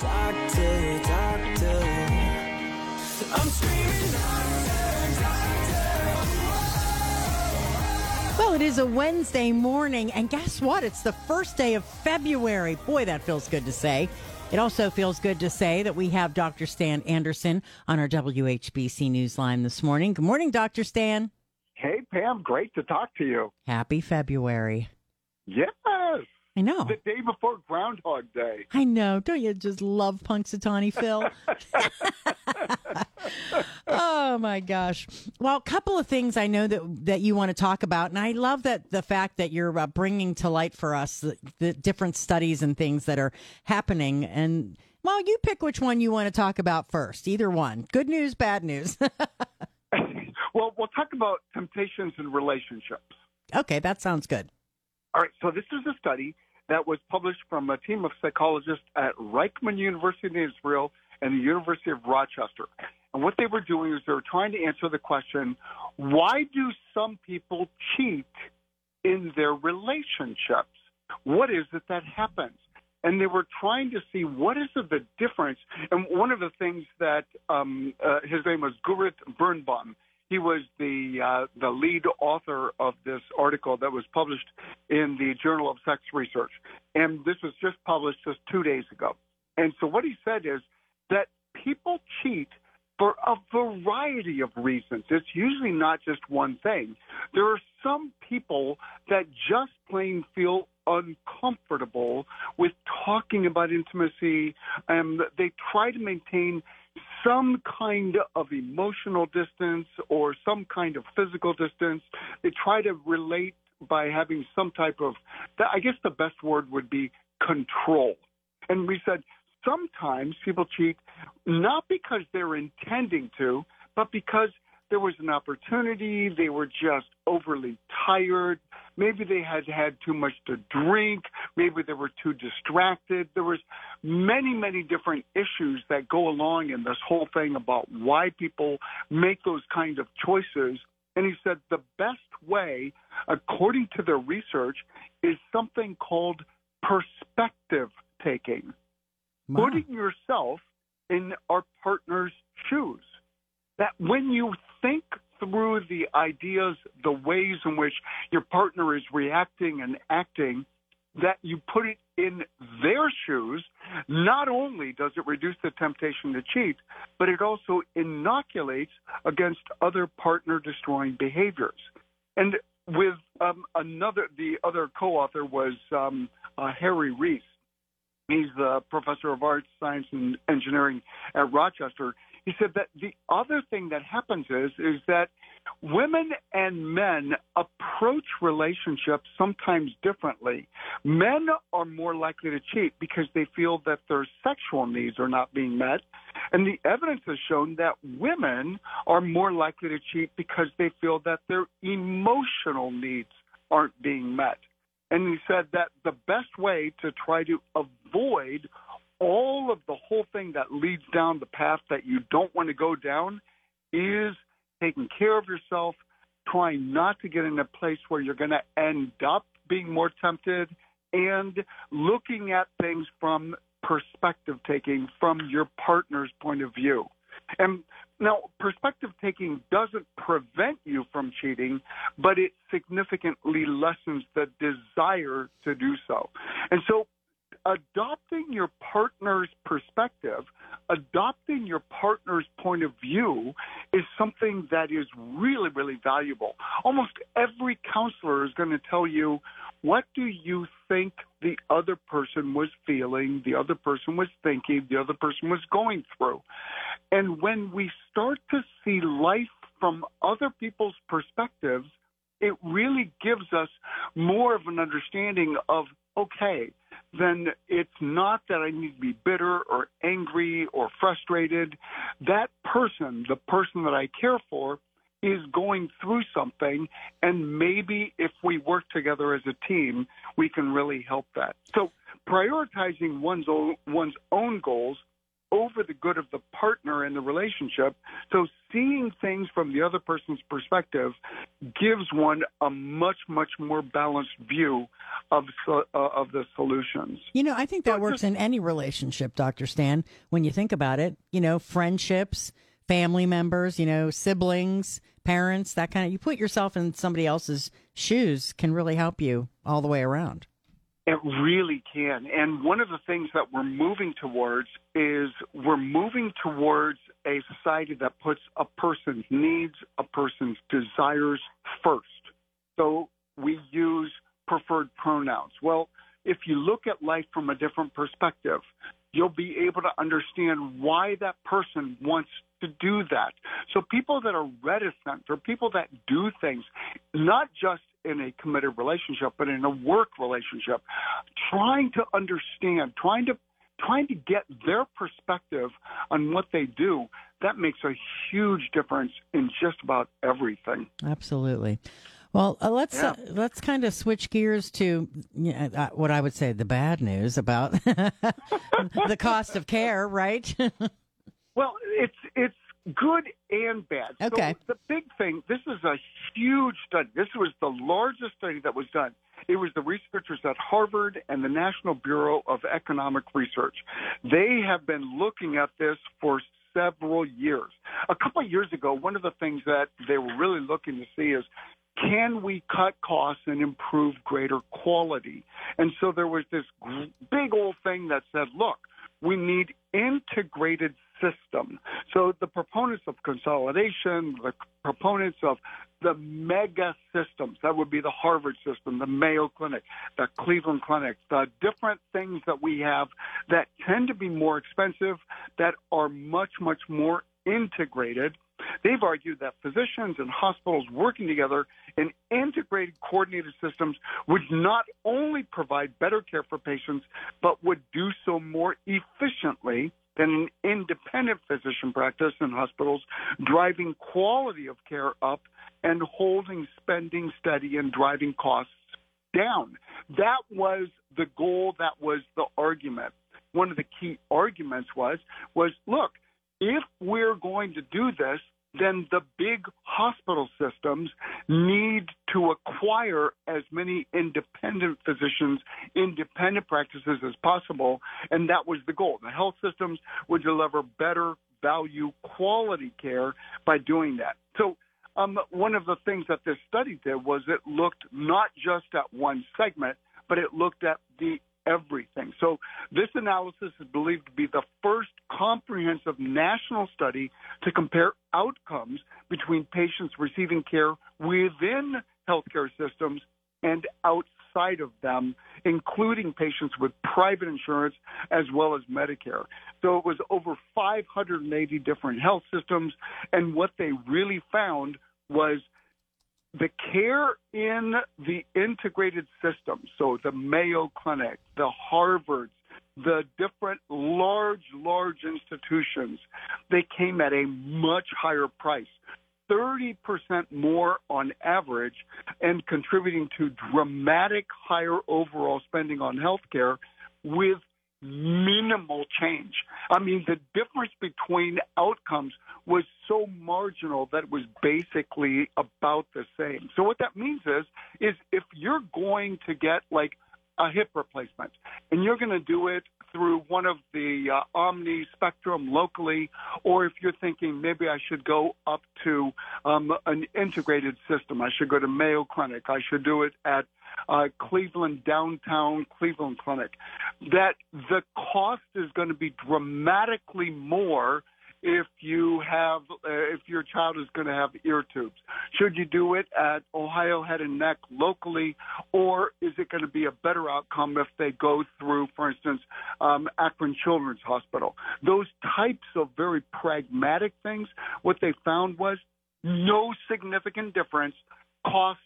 Doctor, doctor, I'm screaming Well, it is a Wednesday morning, and guess what? It's the first day of February. Boy, that feels good to say. It also feels good to say that we have Dr. Stan Anderson on our WHBC Newsline this morning. Good morning, Dr. Stan. Hey, Pam, great to talk to you. Happy February. Yes. I know. The day before Groundhog Day. I know. Don't you just love Punxsutawney Phil? oh my gosh! Well, a couple of things I know that that you want to talk about, and I love that the fact that you're uh, bringing to light for us the, the different studies and things that are happening. And well, you pick which one you want to talk about first. Either one. Good news, bad news. well, we'll talk about temptations in relationships. okay, that sounds good. All right. So this is a study that was published from a team of psychologists at Reichman University in Israel and the University of Rochester. And what they were doing is they were trying to answer the question why do some people cheat in their relationships? What is it that happens? And they were trying to see what is the difference. And one of the things that um, uh, his name was Gurit Birnbaum, he was the uh, the lead author of this article that was published in the Journal of Sex Research, and this was just published just two days ago. And so what he said is that people cheat for a variety of reasons. It's usually not just one thing. There are some people that just plain feel uncomfortable with talking about intimacy, and they try to maintain some kind of emotional distance or some kind of physical distance. They try to relate by having some type of, I guess the best word would be control. And we said sometimes people cheat not because they're intending to, but because there was an opportunity, they were just overly tired, maybe they had had too much to drink, maybe they were too distracted. There was many, many different issues that go along in this whole thing about why people make those kind of choices. And he said the best way, according to their research, is something called perspective taking. Wow. Putting yourself in our partner's shoes. That when you think through the ideas, the ways in which your partner is reacting and acting, that you put it in their shoes, not only does it reduce the temptation to cheat, but it also inoculates against other partner destroying behaviors. And with um, another, the other co author was um, uh, Harry Reis. He's the professor of arts, science, and engineering at Rochester. He said that the other thing that happens is is that women and men approach relationships sometimes differently. Men are more likely to cheat because they feel that their sexual needs are not being met. And the evidence has shown that women are more likely to cheat because they feel that their emotional needs aren't being met. And he said that the best way to try to avoid all of the whole thing that leads down the path that you don't want to go down is taking care of yourself, trying not to get in a place where you're going to end up being more tempted, and looking at things from perspective taking from your partner's point of view. And now, perspective taking doesn't prevent you from cheating, but it significantly lessens the desire to do so. And so, adopting your partner's perspective, adopting your partner's point of view is something that is really, really valuable. Almost every counselor is going to tell you what do you think the other person was feeling, the other person was thinking, the other person was going through. And when we start to see life from other people's perspectives, it really gives us more of an understanding of okay, then it's not that I need to be bitter or angry or frustrated. That person, the person that I care for, is going through something, and maybe if we work together as a team, we can really help that. So prioritizing one's own, one's own goals over the good of the partner in the relationship. So seeing things from the other person's perspective gives one a much, much more balanced view of uh, of the solutions. You know, I think that so works just, in any relationship, Dr. Stan, when you think about it. You know, friendships, family members, you know, siblings, parents, that kind of you put yourself in somebody else's shoes can really help you all the way around. It really can. And one of the things that we're moving towards is we're moving towards a society that puts a person's needs, a person's desires first. So we use preferred pronouns. Well, if you look at life from a different perspective, you'll be able to understand why that person wants to do that. So people that are reticent or people that do things, not just in a committed relationship, but in a work relationship, trying to understand, trying to trying to get their perspective on what they do, that makes a huge difference in just about everything. Absolutely. Well, uh, let's yeah. uh, let's kind of switch gears to you know, uh, what I would say the bad news about the cost of care, right? well, it's it's good and bad. Okay. So the big thing, this is a huge study. This was the largest study that was done. It was the researchers at Harvard and the National Bureau of Economic Research. They have been looking at this for several years. A couple of years ago, one of the things that they were really looking to see is can we cut costs and improve greater quality? And so there was this big old thing that said, look, we need integrated system. So the proponents of consolidation, the proponents of the mega systems, that would be the Harvard system, the Mayo Clinic, the Cleveland Clinic, the different things that we have that tend to be more expensive, that are much, much more integrated They've argued that physicians and hospitals working together in integrated coordinated systems would not only provide better care for patients, but would do so more efficiently than an independent physician practice in hospitals, driving quality of care up and holding spending steady and driving costs down. That was the goal, that was the argument. One of the key arguments was was look, if we're going to do this, then the big hospital systems need to acquire as many independent physicians, independent practices as possible. And that was the goal. The health systems would deliver better value quality care by doing that. So um, one of the things that this study did was it looked not just at one segment, but it looked at the everything. So this analysis is believed to be the first comprehensive national study to compare outcomes between patients receiving care within healthcare systems and outside of them, including patients with private insurance as well as Medicare. So it was over 580 different health systems, and what they really found was the care in the integrated system, so the Mayo Clinic, the Harvards, the different large, large institutions, they came at a much higher price. 30% more on average and contributing to dramatic higher overall spending on healthcare with minimal change. I mean, the difference between outcomes was so marginal that it was basically about the same. So what that means is, is if you're going to get like a hip replacement. And you're going to do it through one of the uh, Omni Spectrum locally, or if you're thinking maybe I should go up to um, an integrated system, I should go to Mayo Clinic, I should do it at uh, Cleveland downtown Cleveland Clinic, that the cost is going to be dramatically more if you have uh, if your child is going to have ear tubes. Should you do it at ohio head and neck locally or is it going to be a better outcome if they go through for instance um, akron children's hospital? Those types of very pragmatic things what they found was no significant difference cost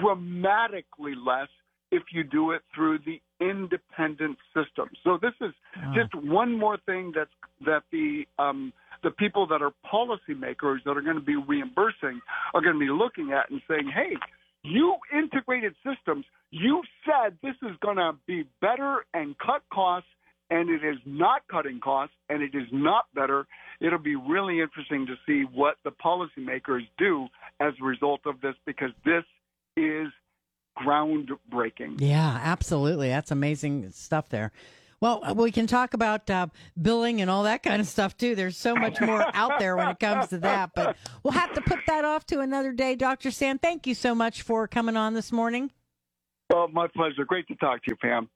dramatically less if you do it through the independent system. So this is just one more thing that's that the um, the people that are policymakers that are going to be reimbursing are going to be looking at and saying, hey. You integrated systems. You said this is going to be better and cut costs, and it is not cutting costs, and it is not better. It'll be really interesting to see what the policymakers do as a result of this because this is groundbreaking. Yeah, absolutely. That's amazing stuff there. Well, we can talk about uh, billing and all that kind of stuff too. There's so much more out there when it comes to that, but we'll have to put that off to another day. Dr. Sam, thank you so much for coming on this morning. Well, my pleasure. Great to talk to you, Pam.